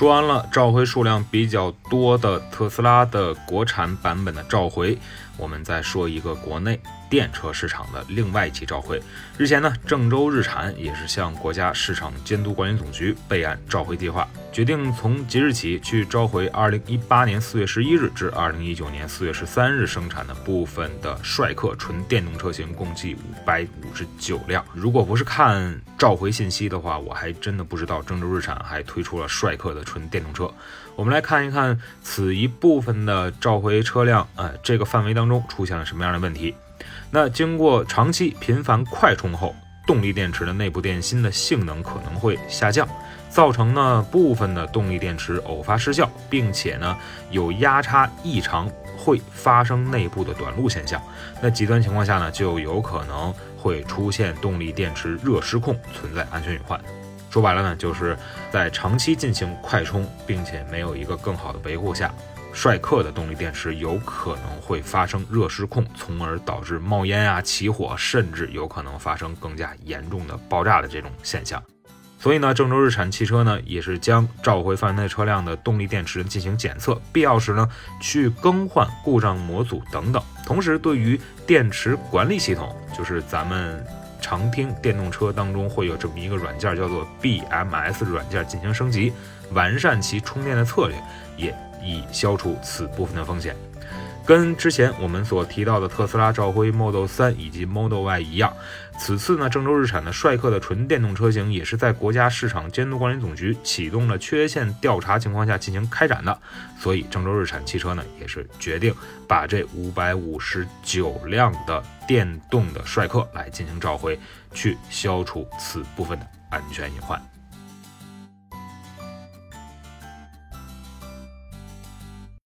说完了召回数量比较多的特斯拉的国产版本的召回，我们再说一个国内。电车市场的另外一起召回，日前呢，郑州日产也是向国家市场监督管理总局备案召回计划，决定从即日起去召回2018年4月11日至2019年4月13日生产的部分的帅客纯电动车型，共计559辆。如果不是看召回信息的话，我还真的不知道郑州日产还推出了帅客的纯电动车。我们来看一看此一部分的召回车辆，呃，这个范围当中出现了什么样的问题？那经过长期频繁快充后，动力电池的内部电芯的性能可能会下降，造成呢部分的动力电池偶发失效，并且呢有压差异常，会发生内部的短路现象。那极端情况下呢，就有可能会出现动力电池热失控，存在安全隐患。说白了呢，就是在长期进行快充，并且没有一个更好的维护下。帅克的动力电池有可能会发生热失控，从而导致冒烟啊、起火，甚至有可能发生更加严重的爆炸的这种现象。所以呢，郑州日产汽车呢也是将召回范围内车辆的动力电池进行检测，必要时呢去更换故障模组等等。同时，对于电池管理系统，就是咱们常听电动车当中会有这么一个软件，叫做 BMS 软件进行升级，完善其充电的策略，也。以消除此部分的风险，跟之前我们所提到的特斯拉召回 Model 3以及 Model Y 一样，此次呢，郑州日产的帅克的纯电动车型也是在国家市场监督管理总局启动了缺陷调查情况下进行开展的，所以郑州日产汽车呢，也是决定把这五百五十九辆的电动的帅克来进行召回，去消除此部分的安全隐患。